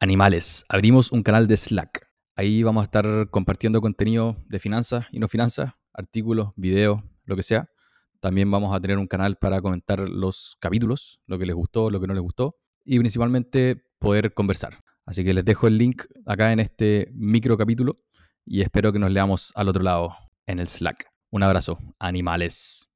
Animales, abrimos un canal de Slack. Ahí vamos a estar compartiendo contenido de finanzas y no finanzas, artículos, videos, lo que sea. También vamos a tener un canal para comentar los capítulos, lo que les gustó, lo que no les gustó y principalmente poder conversar. Así que les dejo el link acá en este micro capítulo y espero que nos leamos al otro lado en el Slack. Un abrazo, animales.